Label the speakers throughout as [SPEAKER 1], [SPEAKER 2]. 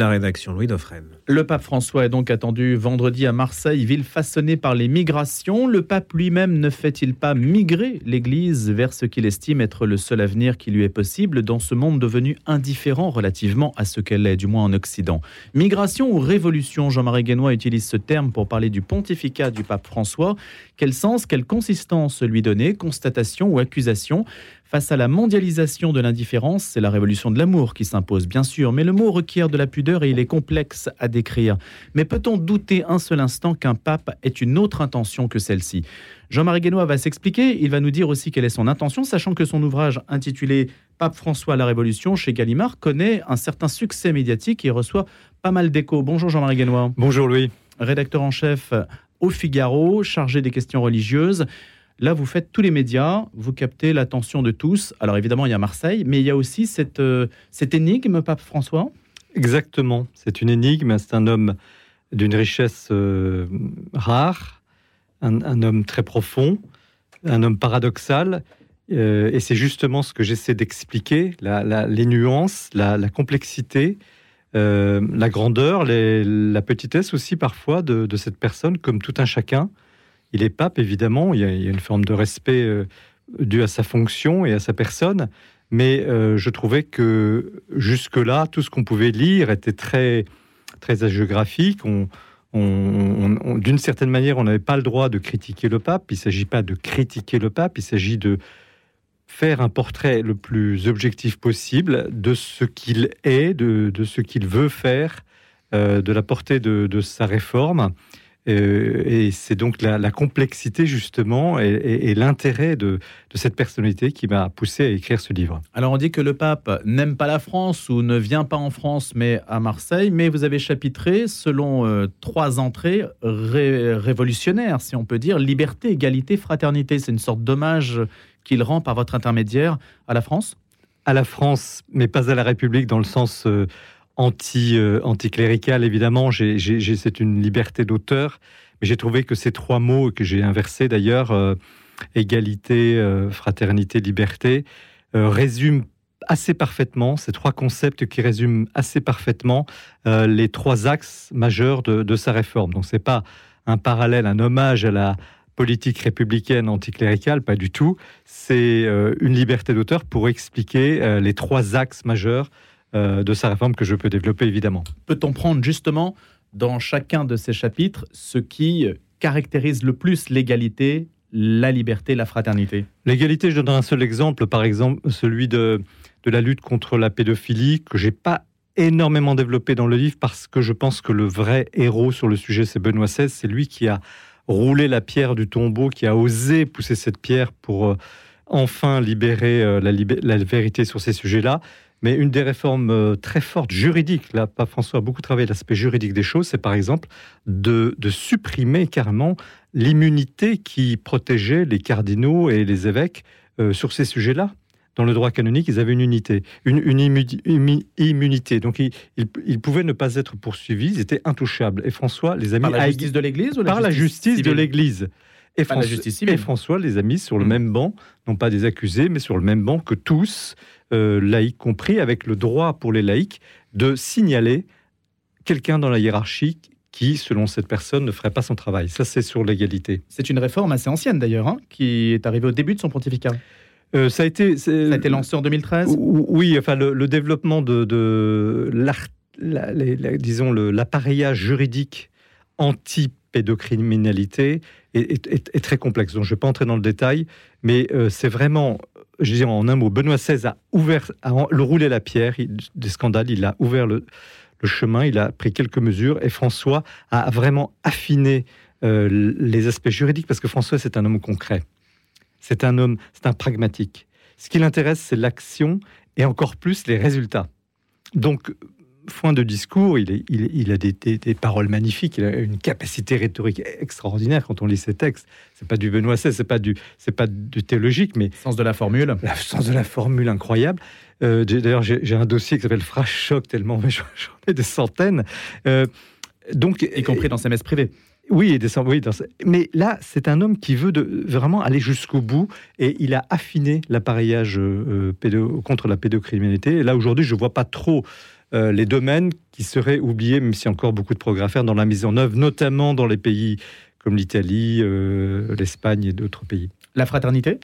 [SPEAKER 1] La rédaction Louis Dauphren.
[SPEAKER 2] Le pape François est donc attendu vendredi à Marseille, ville façonnée par les migrations. Le pape lui-même ne fait-il pas migrer l'Église vers ce qu'il estime être le seul avenir qui lui est possible dans ce monde devenu indifférent relativement à ce qu'elle est, du moins en Occident? Migration ou révolution? Jean-Marie Guénois utilise ce terme pour parler du pontificat du pape François. Quel sens, quelle consistance lui donner? Constatation ou accusation? Face à la mondialisation de l'indifférence, c'est la révolution de l'amour qui s'impose, bien sûr, mais le mot requiert de la pudeur et il est complexe à décrire. Mais peut-on douter un seul instant qu'un pape ait une autre intention que celle-ci? Jean-Marie Guénois va s'expliquer, il va nous dire aussi quelle est son intention, sachant que son ouvrage intitulé Pape François la Révolution chez Gallimard connaît un certain succès médiatique et reçoit pas mal d'échos. Bonjour Jean-Marie Guénois.
[SPEAKER 3] Bonjour Louis.
[SPEAKER 2] Rédacteur en chef au Figaro, chargé des questions religieuses. Là, vous faites tous les médias, vous captez l'attention de tous. Alors évidemment, il y a Marseille, mais il y a aussi cette, euh, énigme, Pape François?
[SPEAKER 3] Exactement, c'est une énigme. C'est un homme d'une richesse euh, rare, un, homme très profond, un homme paradoxal. Euh, et c'est justement ce que j'essaie d'expliquer, les nuances, la, complexité, la grandeur, la petitesse aussi parfois de, cette personne, comme tout un chacun il est pape, évidemment, il y a, une forme de respect euh, dû à sa fonction et à sa personne, mais euh, je trouvais que jusque-là, tout ce qu'on pouvait lire était très, très hagiographique. D'une certaine manière, on n'avait pas le droit de critiquer le pape. Il ne s'agit pas de critiquer le pape, il s'agit de faire un portrait le plus objectif possible de ce qu'il est, de, ce qu'il veut faire, euh, de la portée de sa réforme. Euh, et c'est donc la, complexité justement et, l'intérêt de, cette personnalité qui m'a poussé à écrire ce livre.
[SPEAKER 2] Alors on dit que le pape n'aime pas la France ou ne vient pas en France mais à Marseille, mais vous avez chapitré selon euh, trois entrées révolutionnaires, si on peut dire, liberté, égalité, fraternité. C'est une sorte d'hommage qu'il rend par votre intermédiaire à la France?
[SPEAKER 3] À la France, mais pas à la République dans le sens... Euh, anti, euh, anticlérical, évidemment. c'est une liberté d'auteur, mais j'ai trouvé que ces trois mots que j'ai inversés d'ailleurs, euh, égalité, euh, fraternité, liberté, résument assez parfaitement, ces trois concepts qui résument assez parfaitement les trois axes majeurs de, sa réforme. Donc c'est pas un parallèle, un hommage à la politique républicaine anticléricale, pas du tout. C'est une liberté d'auteur pour expliquer les trois axes majeurs euh, de sa réforme que je peux développer évidemment.
[SPEAKER 2] Peut-on prendre justement dans chacun de ces chapitres ce qui caractérise le plus l'égalité, la liberté, la fraternité?
[SPEAKER 3] L'égalité, je donnerai un seul exemple, par exemple celui de, de la lutte contre la pédophilie, que j'ai pas énormément développé dans le livre parce que je pense que le vrai héros sur le sujet, c'est Benoît XVI. C'est lui qui a roulé la pierre du tombeau, qui a osé pousser cette pierre pour euh, enfin libérer euh, la, la, vérité sur ces sujets-là. Mais une des réformes euh, très fortes juridiques, là, Pape François a beaucoup travaillé l'aspect juridique des choses, c'est par exemple de, supprimer carrément l'immunité qui protégeait les cardinaux et les évêques euh, sur ces sujets-là. Dans le droit canonique, ils avaient une unité, une, immunité. Donc, ils, ils, pouvaient ne pas être poursuivis, ils étaient intouchables. Et François les a mis
[SPEAKER 2] par la justice de l'Église
[SPEAKER 3] par la justice de l'Église.
[SPEAKER 2] Et, et,
[SPEAKER 3] François les a mis sur le mmh. même banc, non pas des accusés, mais sur le même banc que tous, euh, laïcs compris, avec le droit pour les laïcs de signaler quelqu'un dans la hiérarchie qui, selon cette personne, ne ferait pas son travail. Ça, c'est sur l'égalité.
[SPEAKER 2] C'est une réforme assez ancienne d'ailleurs, hein, qui est arrivée au début de son pontificat.
[SPEAKER 3] Euh, ça, a été,
[SPEAKER 2] ça a été lancé en 2013
[SPEAKER 3] Oui, enfin, le, développement de, de disons, l'appareillage juridique anti-pédocriminalité est, très complexe. Donc, je ne vais pas entrer dans le détail, mais euh, c'est vraiment je dis en un mot, Benoît XVI a ouvert, a le roulé la pierre des scandales, il a ouvert le, chemin, il a pris quelques mesures, et François a vraiment affiné euh, les aspects juridiques, parce que François, c'est un homme concret. C'est un homme, c'est un pragmatique. Ce qui l'intéresse, c'est l'action, et encore plus les résultats. Donc, foin de discours, il, il, a des, paroles magnifiques, il a une capacité rhétorique extraordinaire quand on lit ses textes. C'est pas du Benoît XVI, c'est pas du, c'est pas du théologique, mais
[SPEAKER 2] sens de la formule,
[SPEAKER 3] le sens de la formule incroyable. Euh, d'ailleurs, j'ai un dossier qui s'appelle Phrase choc tellement j'en ai des centaines. Euh, donc,
[SPEAKER 2] y compris dans ses messes privées.
[SPEAKER 3] Oui, mais là, c'est un homme qui veut vraiment aller jusqu'au bout et il a affiné l'appareillage euh, contre la pédocriminalité. Et là, aujourd'hui, je vois pas trop les domaines qui seraient oubliés, même a encore beaucoup de progrès à faire dans la mise en œuvre, notamment dans les pays comme l'Italie, l'Espagne et d'autres pays.
[SPEAKER 2] La fraternité?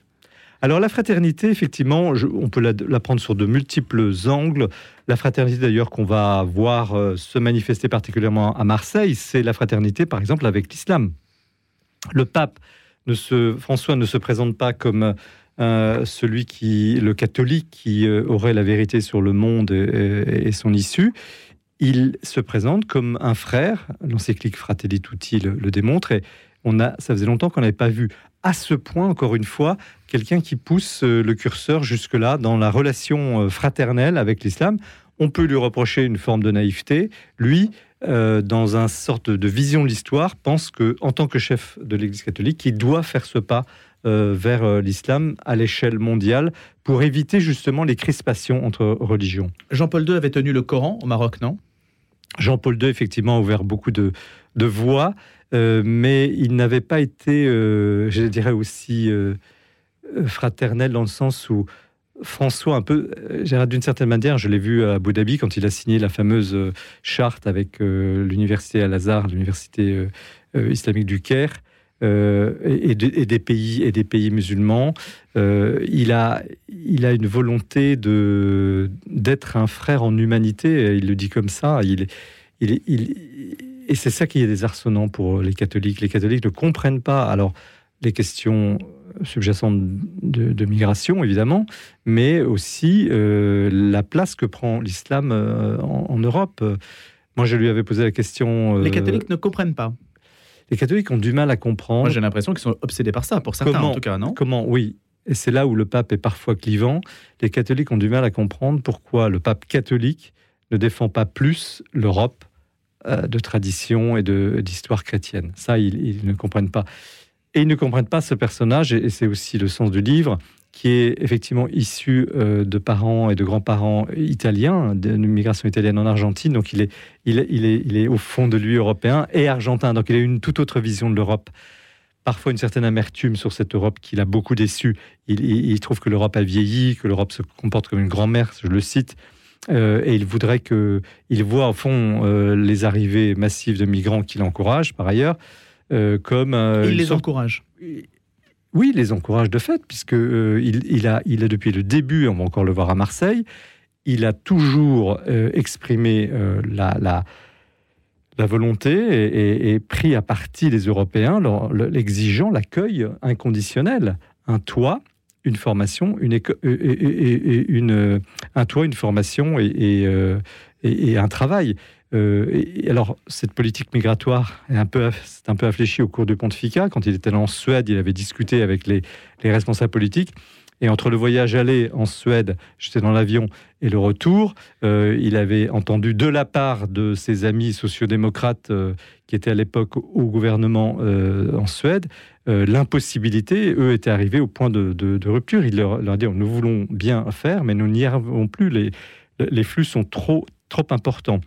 [SPEAKER 3] Alors la fraternité, effectivement, on peut la, prendre sur de multiples angles. La fraternité d'ailleurs qu'on va voir euh, se manifester particulièrement à Marseille, c'est la fraternité par exemple avec l'islam. Le pape, ne se, François ne se présente pas comme euh, celui qui, le catholique qui euh, aurait la vérité sur le monde et, son issue. Il se présente comme un frère. L'encyclique Fratelli Tutti le, le démontre. Et on a, ça faisait longtemps qu'on n'avait pas vu à ce point, encore une fois, quelqu'un qui pousse euh, le curseur jusque-là dans la relation euh, fraternelle avec l'islam. On peut lui reprocher une forme de naïveté. Lui, euh, dans une sorte de vision de l'histoire, pense que, en tant que chef de l'Église catholique, il doit faire ce pas vers l'islam à l'échelle mondiale pour éviter justement les crispations entre religions.
[SPEAKER 2] Jean-Paul II avait tenu le Coran au Maroc, non?
[SPEAKER 3] Jean-Paul II, effectivement, a ouvert beaucoup de, voies. Euh, mais il n'avait pas été, euh, je dirais aussi euh, fraternel dans le sens où François, un peu, d'une certaine manière, je l'ai vu à Abu Dhabi quand il a signé la fameuse charte avec l'université Al-Azhar, l'université islamique du Caire. Et, des pays et des pays musulmans, il a il a une volonté de d'être un frère en humanité. Il le dit comme ça. Il il, il, et c'est ça qui est désarçonnant pour les catholiques. Les catholiques ne comprennent pas, alors, les questions subjacentes de, migration, évidemment, mais aussi euh, la place que prend l'islam euh, en, Europe. Moi, je lui avais posé la question.
[SPEAKER 2] Euh, les catholiques ne comprennent pas.
[SPEAKER 3] Les catholiques ont du mal à comprendre.
[SPEAKER 2] Moi, j'ai l'impression qu'ils sont obsédés par ça, pour certains en tout cas, non?
[SPEAKER 3] Comment Oui. Et c'est là où le pape est parfois clivant. Les catholiques ont du mal à comprendre pourquoi le pape catholique ne défend pas plus l'Europe euh, de tradition et d'histoire chrétienne. Ça, ils, ne comprennent pas. Et ils ne comprennent pas ce personnage, et, c'est aussi le sens du livre, qui est effectivement issu euh, de parents et de grands-parents italiens, d'une migration italienne en Argentine. Donc il est, il, est, il, est, il est au fond de lui européen et argentin. Donc il a une toute autre vision de l'Europe parfois une certaine amertume sur cette Europe qui l'a beaucoup déçu. Il, il trouve que l'Europe a vieilli, que l'Europe se comporte comme une grand-mère, je le cite, euh, et il voudrait que, il voit au fond euh, les arrivées massives de migrants qu'il encourage par ailleurs comme.
[SPEAKER 2] il les encourage.
[SPEAKER 3] Oui, il les encourage de fait, puisque il, a, depuis le début, on va encore le voir à Marseille, il a toujours exprimé la, la, volonté et, pris à partie les Européens, l'exigeant l'accueil inconditionnel, un toit une formation, et un travail. Euh, alors, cette politique migratoire est un peu, c'est un peu affléchi au cours du pontificat. Quand il était en Suède, il avait discuté avec les, les responsables politiques. Et entre le voyage aller en Suède, j'étais dans l'avion, et le retour, euh, il avait entendu de la part de ses amis sociodémocrates euh, qui étaient à l'époque au gouvernement euh, en Suède, l'impossibilité, eux étaient arrivés au point de, rupture. Il leur, leur dit, nous voulons bien faire, mais nous n'y arrivons plus, les, flux sont trop importants.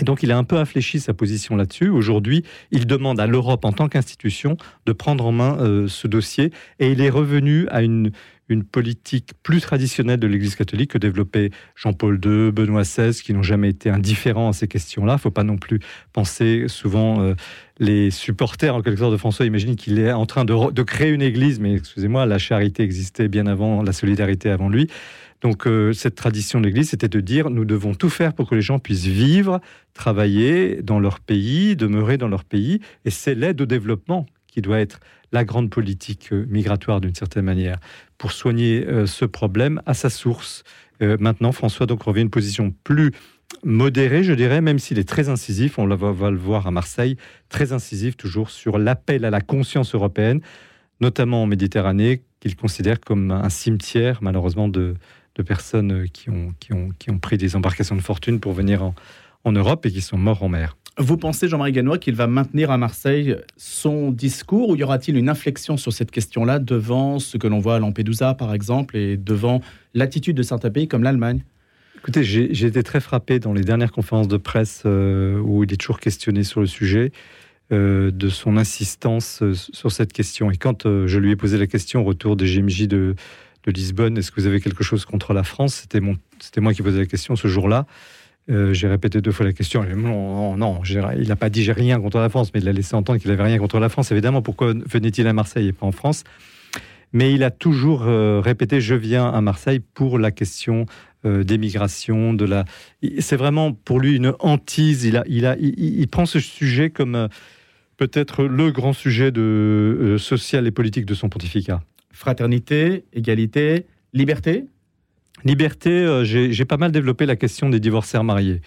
[SPEAKER 3] Et donc, il a un peu infléchi sa position là-dessus. Aujourd'hui, il demande à l'Europe en tant qu'institution de prendre en main ce dossier et il est revenu à une, une politique plus traditionnelle de l'Église catholique que développait Jean-Paul II, Benoît XVI, qui n'ont jamais été indifférents à ces questions-là. Il ne faut pas non plus penser souvent euh, les supporters en quelque sorte de François imaginent qu'il est en train de, créer une Église, mais excusez-moi, la charité existait bien avant, la solidarité avant lui. Donc euh, cette tradition de l'Église, c'était de dire nous devons tout faire pour que les gens puissent vivre, travailler dans leur pays, demeurer dans leur pays, et c'est l'aide au développement qui doit être la grande politique euh, migratoire d'une certaine manière pour soigner euh, ce problème à sa source. Maintenant, François donc revient une position plus modérée, je dirais, même s'il est très incisif, on va, le voir à Marseille, très incisif toujours sur l'appel à la conscience européenne, notamment en Méditerranée, qu'il considère comme un cimetière, malheureusement, de, personnes qui ont, qui, ont, qui ont pris des embarcations de fortune pour venir en, en Europe et qui sont morts en mer.
[SPEAKER 2] Vous pensez, Jean-Marie Ganois, qu'il va maintenir à Marseille son discours ou y aura-t-il une inflexion sur cette question-là devant ce que l'on voit à Lampedusa, par exemple, et devant l'attitude de certains pays comme l'Allemagne?
[SPEAKER 3] Écoutez, j'ai été très frappé dans les dernières conférences de presse euh, où il est toujours questionné sur le sujet. Euh, de son insistance euh, sur cette question. Et quand je lui ai posé la question au retour des GMJ de, de Lisbonne, est-ce que vous avez quelque chose contre la France? C'était moi qui posais la question ce jour-là. Euh, j'ai répété deux fois la question. Non, non, il n'a pas dit j'ai rien contre la France, mais il a laissé entendre qu'il n'avait rien contre la France. Évidemment, pourquoi venait-il à Marseille et pas en France? Mais il a toujours euh, répété je viens à Marseille pour la question euh, d'émigration. De la, c'est vraiment pour lui une hantise. Il il, prend ce sujet comme peut-être le grand sujet de social et politique de son pontificat.
[SPEAKER 2] Fraternité, égalité, liberté?
[SPEAKER 3] Liberté, euh, j'ai pas mal développé la question des divorcés mariés.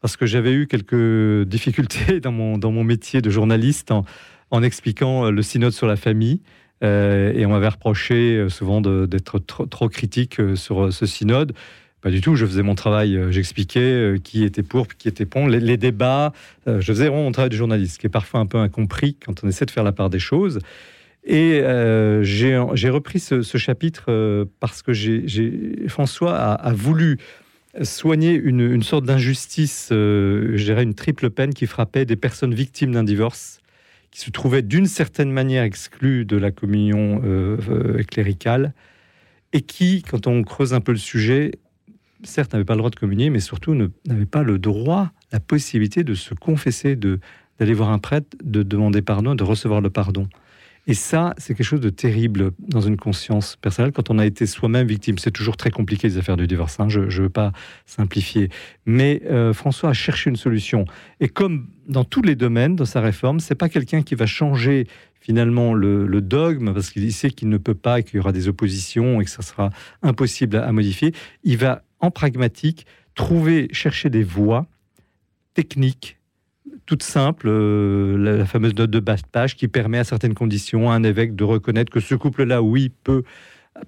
[SPEAKER 3] Parce que j'avais eu quelques difficultés dans mon, dans mon métier de journaliste en, expliquant euh, le synode sur la famille. Euh, et on m'avait reproché souvent d'être trop, critique sur ce synode. Pas du tout, je faisais mon travail, j'expliquais qui était pour, qui était pour, les, débats. je faisais mon travail de journaliste, qui est parfois un peu incompris quand on essaie de faire la part des choses. Et euh, j'ai repris ce, chapitre euh, parce que François a, voulu soigner une, sorte d'injustice, euh, je dirais une triple peine qui frappait des personnes victimes d'un divorce, qui se trouvaient d'une certaine manière exclues de la communion cléricale, et qui, quand on creuse un peu le sujet, certes n'avaient pas le droit de communier, mais surtout n'avaient pas le droit, la possibilité de se confesser, d'aller voir un prêtre, de demander pardon, de recevoir le pardon. Et ça, c'est quelque chose de terrible dans une conscience personnelle quand on a été soi-même victime. C'est toujours très compliqué les affaires du divorce, hein. je ne veux pas simplifier. Mais euh, François a cherché une solution. Et comme dans tous les domaines de sa réforme, c'est pas quelqu'un qui va changer finalement le, dogme parce qu'il sait qu'il ne peut pas, qu'il y aura des oppositions et que ça sera impossible à modifier. Il va en pragmatique trouver, chercher des voies techniques toute simple, euh, la, fameuse note de bas page qui permet à certaines conditions à un évêque de reconnaître que ce couple-là, oui, peut,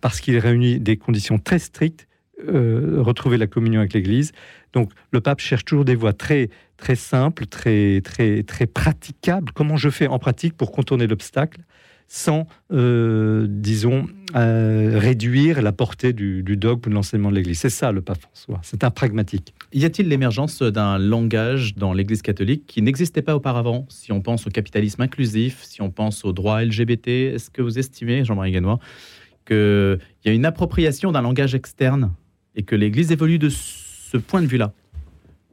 [SPEAKER 3] parce qu'il réunit des conditions très strictes, euh, retrouver la communion avec l'Église. Donc le pape cherche toujours des voies très très simples, très très très praticables. Comment je fais en pratique pour contourner l'obstacle? Sans, euh, disons, euh, réduire la portée du, dogme de l'enseignement de l'Église. C'est ça le pape François, c'est un pragmatique.
[SPEAKER 2] Y a-t-il l'émergence d'un langage dans l'Église catholique qui n'existait pas auparavant? Si on pense au capitalisme inclusif, si on pense au droit LGBT, est-ce que vous estimez, Jean-Marie Ganois, qu'il y a une appropriation d'un langage externe et que l'Église évolue de ce point de vue-là?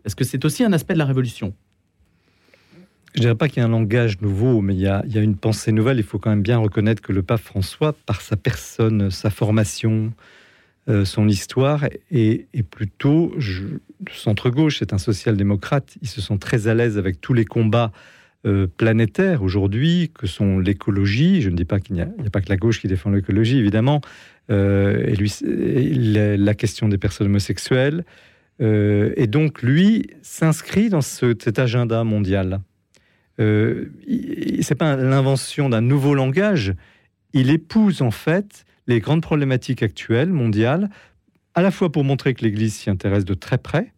[SPEAKER 2] Est-ce que c'est aussi un aspect de la révolution?
[SPEAKER 3] Je ne dirais pas qu'il y a un langage nouveau, mais il y, a, une pensée nouvelle. Il faut quand même bien reconnaître que le pape François, par sa personne, sa formation, euh, son histoire, est, plutôt centre-gauche. C'est un social-démocrate. Ils se sont très à l'aise avec tous les combats euh, planétaires aujourd'hui, que sont l'écologie. Je ne dis pas qu'il n'y a, pas que la gauche qui défend l'écologie, évidemment. Euh, et lui, la, question des personnes homosexuelles. et donc, lui s'inscrit dans cet agenda mondial. Euh, c'est pas l'invention d'un nouveau langage. Il épouse en fait les grandes problématiques actuelles mondiales, à la fois pour montrer que l'Église s'y intéresse de très près.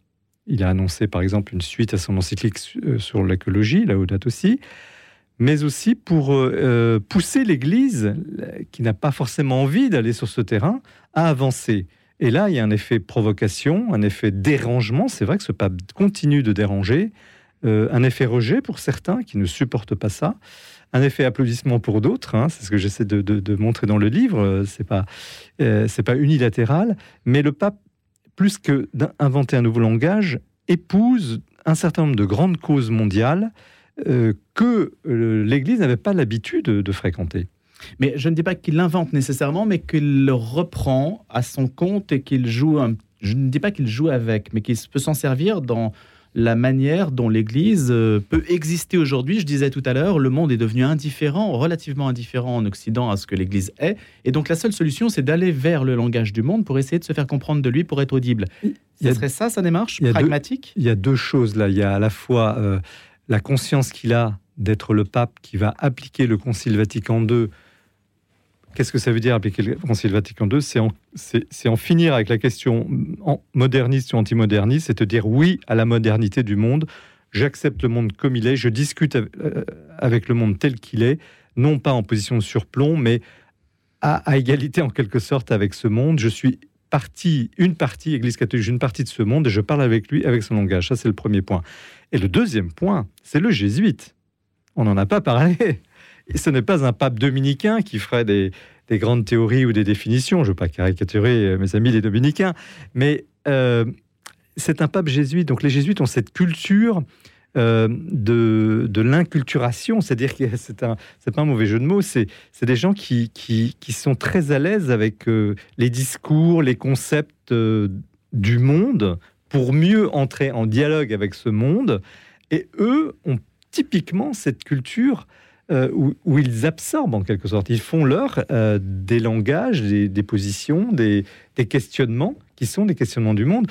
[SPEAKER 3] Il a annoncé par exemple une suite à son encyclique euh, sur l'écologie, là date aussi, mais aussi pour euh, pousser l'Église, qui n'a pas forcément envie d'aller sur ce terrain, à avancer. Et là, il y a un effet provocation, un effet dérangement. C'est vrai que ce pape continue de déranger. Euh, un effet rejet pour certains qui ne supportent pas ça, un effet applaudissement pour d'autres. Hein, c'est ce que j'essaie de, montrer dans le livre. Euh, c'est pas euh, pas unilatéral, mais le pape, plus que d'inventer un nouveau langage, épouse un certain nombre de grandes causes mondiales que l'Église n'avait pas l'habitude de fréquenter.
[SPEAKER 2] Mais je ne dis pas qu'il l'invente nécessairement, mais qu'il le reprend à son compte et qu'il joue. Je ne dis pas qu'il joue avec, mais qu'il peut s'en servir dans la manière dont l'Église euh, peut exister aujourd'hui. Je disais tout à l'heure, le monde est devenu indifférent, relativement indifférent en Occident à ce que l'Église est. Et donc la seule solution, c'est d'aller vers le langage du monde pour essayer de se faire comprendre de lui, pour être audible. Ce serait ça sa démarche pragmatique?
[SPEAKER 3] Il y a deux choses là. Il y a à la fois euh, la conscience qu'il a d'être le pape qui va appliquer le Concile Vatican II Qu'est-ce que ça veut dire appliquer le Concile Vatican II C'est en, finir avec la question moderniste ou antimoderniste, c'est de dire oui à la modernité du monde. J'accepte le monde comme il est, je discute euh, avec le monde tel qu'il est, non pas en position de surplomb, mais à, égalité en quelque sorte avec ce monde. Je suis partie, une partie, Église catholique, une partie de ce monde et je parle avec lui, avec son langage. Ça, c'est le premier point. Et le deuxième point, c'est le jésuite. On n'en a pas parlé. Ce n'est pas un pape dominicain qui ferait des, grandes théories ou des définitions. Je ne veux pas caricaturer euh, mes amis les dominicains, mais euh, c'est un pape jésuite. Donc les jésuites ont cette culture euh, de, l'inculturation, c'est-à-dire que c'est un, pas un mauvais jeu de mots, c'est, des gens qui, sont très à l'aise avec les discours, les concepts du monde pour mieux entrer en dialogue avec ce monde. Et eux ont typiquement cette culture où, où, ils absorbent en quelque sorte. Ils font leur des langages, des, des positions, des, des questionnements qui sont des questionnements du monde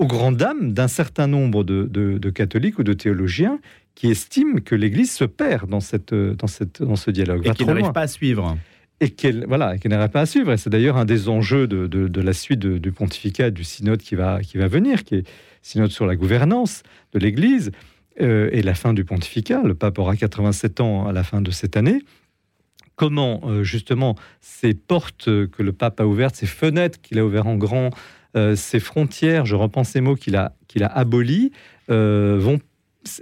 [SPEAKER 3] aux grandes dames d'un certain nombre de, catholiques ou de théologiens qui estiment que l'Église se perd dans, cette, dans, cette, dans ce dialogue.
[SPEAKER 2] Et qui n'arrive pas à suivre.
[SPEAKER 3] Et qu'elle voilà, qu n'arrive pas à suivre. Et c'est d'ailleurs un des enjeux de, de la suite du pontificat, du synode qui va, qui va venir, qui est synode sur la gouvernance de l'Église, euh, et la fin du pontificat. Le pape aura 87 ans à la fin de cette année comment euh, justement ces portes que le pape a ouvertes, ces fenêtres qu'il a ouvertes en grand euh, ces frontières, je repense ces mots qu'il a, qu'il a abolis, euh, vont.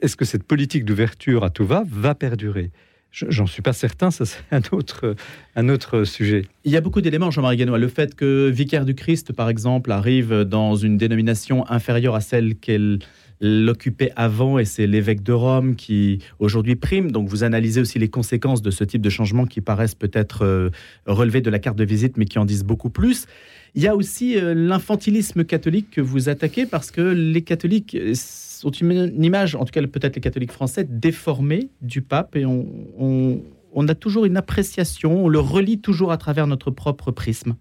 [SPEAKER 3] Est-ce que cette politique d'ouverture à tout va va perdurer? J'en suis pas certain, ça c'est un autre, un autre sujet.
[SPEAKER 2] Il y a beaucoup d'éléments, Jean-Marie Ganois. Le fait que Vicaire du Christ, par exemple, arrive dans une dénomination inférieure à celle qu'elle l'occupait avant, et c'est l'évêque de Rome qui aujourd'hui prime. Donc vous analysez aussi les conséquences de ce type de changement qui paraissent peut-être euh, relever de la carte de visite, mais qui en disent beaucoup plus. Il y a aussi euh, l'infantilisme catholique que vous attaquez parce que les catholiques euh, sont une image, en tout cas peut-être les catholiques français, déformés du pape et on, a toujours une appréciation, on le relie toujours à travers notre propre prisme.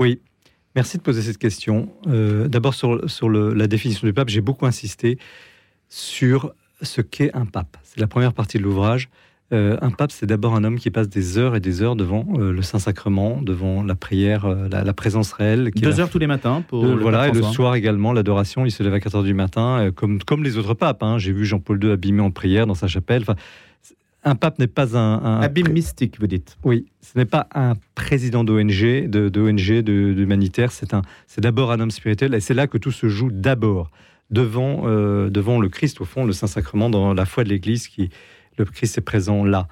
[SPEAKER 3] Oui, merci de poser cette question. Euh, d'abord sur, sur la définition du pape, j'ai beaucoup insisté sur ce qu'est un pape. C'est la première partie de l'ouvrage. Euh, un pape, c'est d'abord un homme qui passe des heures et des heures devant euh, le Saint-Sacrement, devant la prière, euh, la, présence réelle.
[SPEAKER 2] Deux heures tous les matins pour le
[SPEAKER 3] Voilà, et le soir également, l'adoration. Il se lève à 4 heures du matin, comme, comme les autres papes. Hein. J'ai vu Jean-Paul II abîmé en prière dans sa chapelle. Enfin, un pape n'est pas un, un
[SPEAKER 2] abîme mystique, vous dites.
[SPEAKER 3] Oui, ce n'est pas un président d'ONG, d'ONG, d'humanitaire. C'est un, c'est d'abord un homme spirituel, et c'est là que tout se joue d'abord devant, devant le Christ, au fond, le Saint-Sacrement, dans la foi de l'Église qui le Christ est présent là.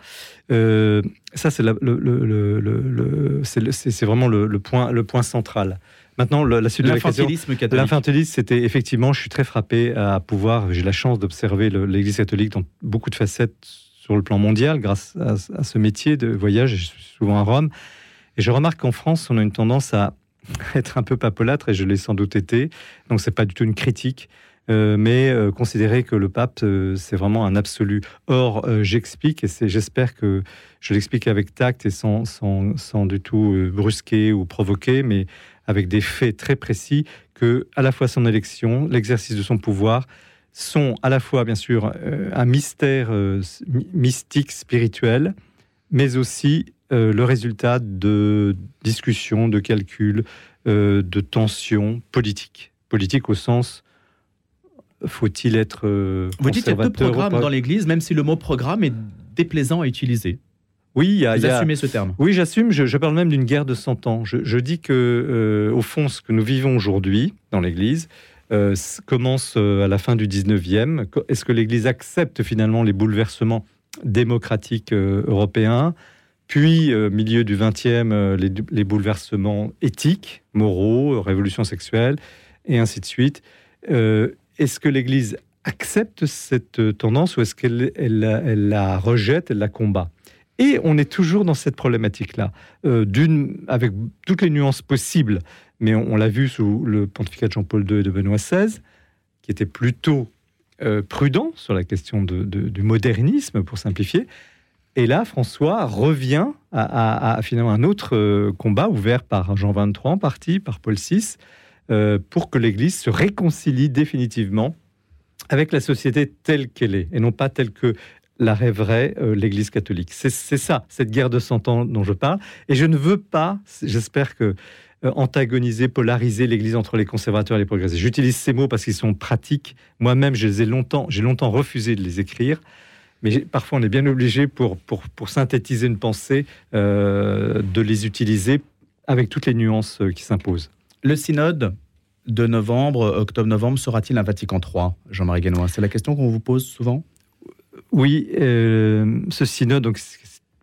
[SPEAKER 3] Euh, ça, c'est le, c'est vraiment le, point, le point central. Maintenant, la suite de la question. L'infantilisme c'était effectivement, je suis très frappé à pouvoir, j'ai la chance d'observer l'Église catholique dans beaucoup de facettes sur le plan mondial grâce à, à ce métier de voyage. Je suis souvent à Rome. Et je remarque qu'en France, on a une tendance à être un peu papolâtre, et je l'ai sans doute été. Donc, c'est pas du tout une critique. Euh, mais euh, considérer que le pape, euh, c'est vraiment un absolu. Or, j'explique, et j'espère que je l'explique avec tact et sans, sans, sans du tout brusquer ou provoquer, mais avec des faits très précis, que à la fois son élection, l'exercice de son pouvoir, sont à la fois, bien sûr, un mystère mystique, spirituel, mais aussi le résultat de discussions, de calculs, de tensions politiques. Politiques au sens faut-il être
[SPEAKER 2] euh, Vous dites qu'il y a deux programmes dans l'Église, même si le mot programme est déplaisant à utiliser.
[SPEAKER 3] Oui, il y a,
[SPEAKER 2] Vous assumez ce terme.
[SPEAKER 3] Oui, j'assume. Je, parle même d'une guerre de 100 ans. Je, dis que, euh, au fond, ce que nous vivons aujourd'hui dans l'Église euh, commence à la fin du 19e. Est-ce que l'Église accepte finalement les bouleversements démocratiques européens puis, milieu du 20e, les, les, bouleversements éthiques, moraux, révolution sexuelle, et ainsi de suite est-ce que l'Église accepte cette tendance ou est-ce qu'elle la rejette, elle la combat? Et on est toujours dans cette problématique-là, euh, avec toutes les nuances possibles. Mais on, l'a vu sous le pontificat de Jean-Paul II et de Benoît XVI, qui était plutôt euh, prudent sur la question du modernisme, pour simplifier. Et là, François revient à, finalement un autre euh, combat ouvert par Jean XXIII en partie, par Paul VI, euh, pour que l'Église se réconcilie définitivement avec la société telle qu'elle est, et non pas telle que la rêverait euh, l'Église catholique. C'est ça, cette guerre de 100 ans dont je parle. Et je ne veux pas, j'espère que euh, antagoniser, polariser l'Église entre les conservateurs et les progressistes. J'utilise ces mots parce qu'ils sont pratiques. Moi-même, j'ai longtemps, longtemps refusé de les écrire. Mais parfois, on est bien obligé, pour synthétiser une pensée, de les utiliser avec toutes les nuances qui s'imposent.
[SPEAKER 2] Le synode de novembre, octobre-novembre, sera-t-il un Vatican III, Jean-Marie Guénois? C'est la question qu'on vous pose souvent?
[SPEAKER 3] Oui, euh, ce synode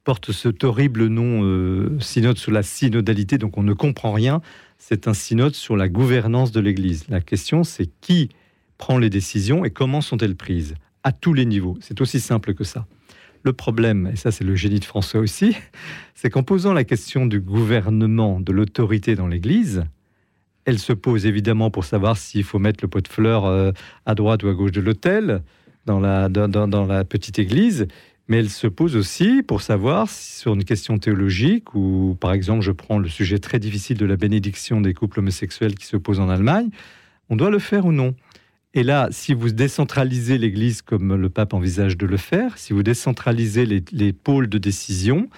[SPEAKER 3] porte cet horrible nom, euh, synode sous la synodalité, donc on ne comprend rien. c'est un synode sur la gouvernance de l'Église. La question, c'est qui prend les décisions et comment sont-elles prises? À tous les niveaux. C'est aussi simple que ça. Le problème, et ça c'est le génie de François aussi, c'est qu'en posant la question du gouvernement, de l'autorité dans l'Église, elle se pose évidemment pour savoir s'il faut mettre le pot de fleurs euh, à droite ou à gauche de l'autel, dans la, dans, la petite église, mais elle se pose aussi pour savoir si sur une question théologique, ou par exemple je prends le sujet très difficile de la bénédiction des couples homosexuels qui se posent en Allemagne, on doit le faire ou non? Et là, si vous décentralisez l'Église comme le pape envisage de le faire, si vous décentralisez les, pôles de décision,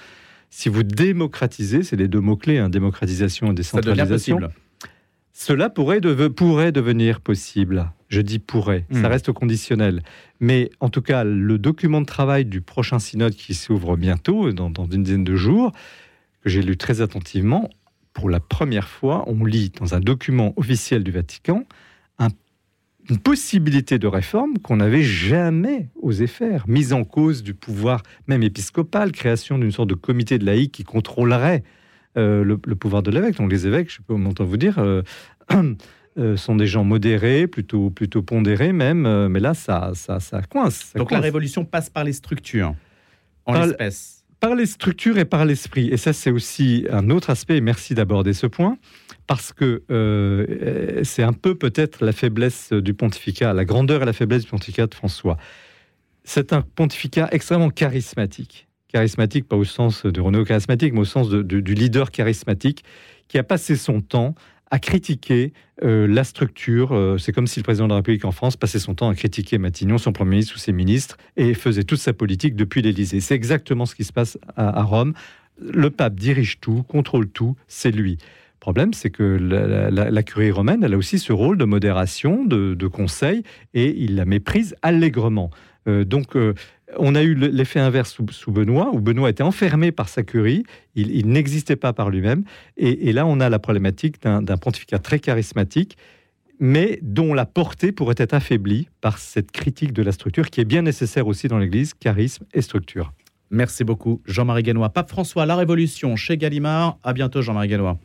[SPEAKER 3] si vous démocratisez, c'est les deux mots-clés, hein, démocratisation et décentralisation, cela pourrait, pourrait, devenir possible. Je dis pourrait, ça hmm. reste au conditionnel. Mais en tout cas, le document de travail du prochain synode qui s'ouvre bientôt, dans, dans une dizaine de jours, que j'ai lu très attentivement, pour la première fois, on lit dans un document officiel du Vatican une possibilité de réforme qu'on n'avait jamais osé faire. Mise en cause du pouvoir même épiscopal, création d'une sorte de comité de laïcs qui contrôlerait euh, le, pouvoir de l'évêque. Donc les évêques, je peux m'entendre vous dire, euh, euh, sont des gens modérés, plutôt, plutôt pondérés même, mais là, ça, ça, ça coince.
[SPEAKER 2] Donc
[SPEAKER 3] la
[SPEAKER 2] révolution passe par les structures, en l'espèce
[SPEAKER 3] par les structures et par l'esprit. Et ça, c'est aussi un autre aspect, et merci d'aborder ce point, parce que euh, c'est un peu peut-être la faiblesse du pontificat, la grandeur et la faiblesse du pontificat de François. C'est un pontificat extrêmement charismatique. Charismatique, pas au sens de Renault charismatique, mais au sens du leader charismatique, qui a passé son temps à critiquer euh, la structure. Euh, c'est comme si le président de la République en France passait son temps à critiquer Matignon, son Premier ministre ou ses ministres, et faisait toute sa politique depuis l'Élysée. C'est exactement ce qui se passe à, Rome. Le pape dirige tout, contrôle tout, c'est lui. Le problème, c'est que la, curie romaine, elle a aussi ce rôle de modération, de, de conseil, et il la méprise allègrement. Euh, donc, on a eu l'effet inverse sous, Benoît, où Benoît était enfermé par sa curie, il, n'existait pas par lui-même, et, là on a la problématique d'un pontificat très charismatique, mais dont la portée pourrait être affaiblie par cette critique de la structure qui est bien nécessaire aussi dans l'Église, charisme et structure.
[SPEAKER 2] Merci beaucoup Jean-Marie Guénois. Pape François, La Révolution chez Gallimard. À bientôt Jean-Marie Guénois.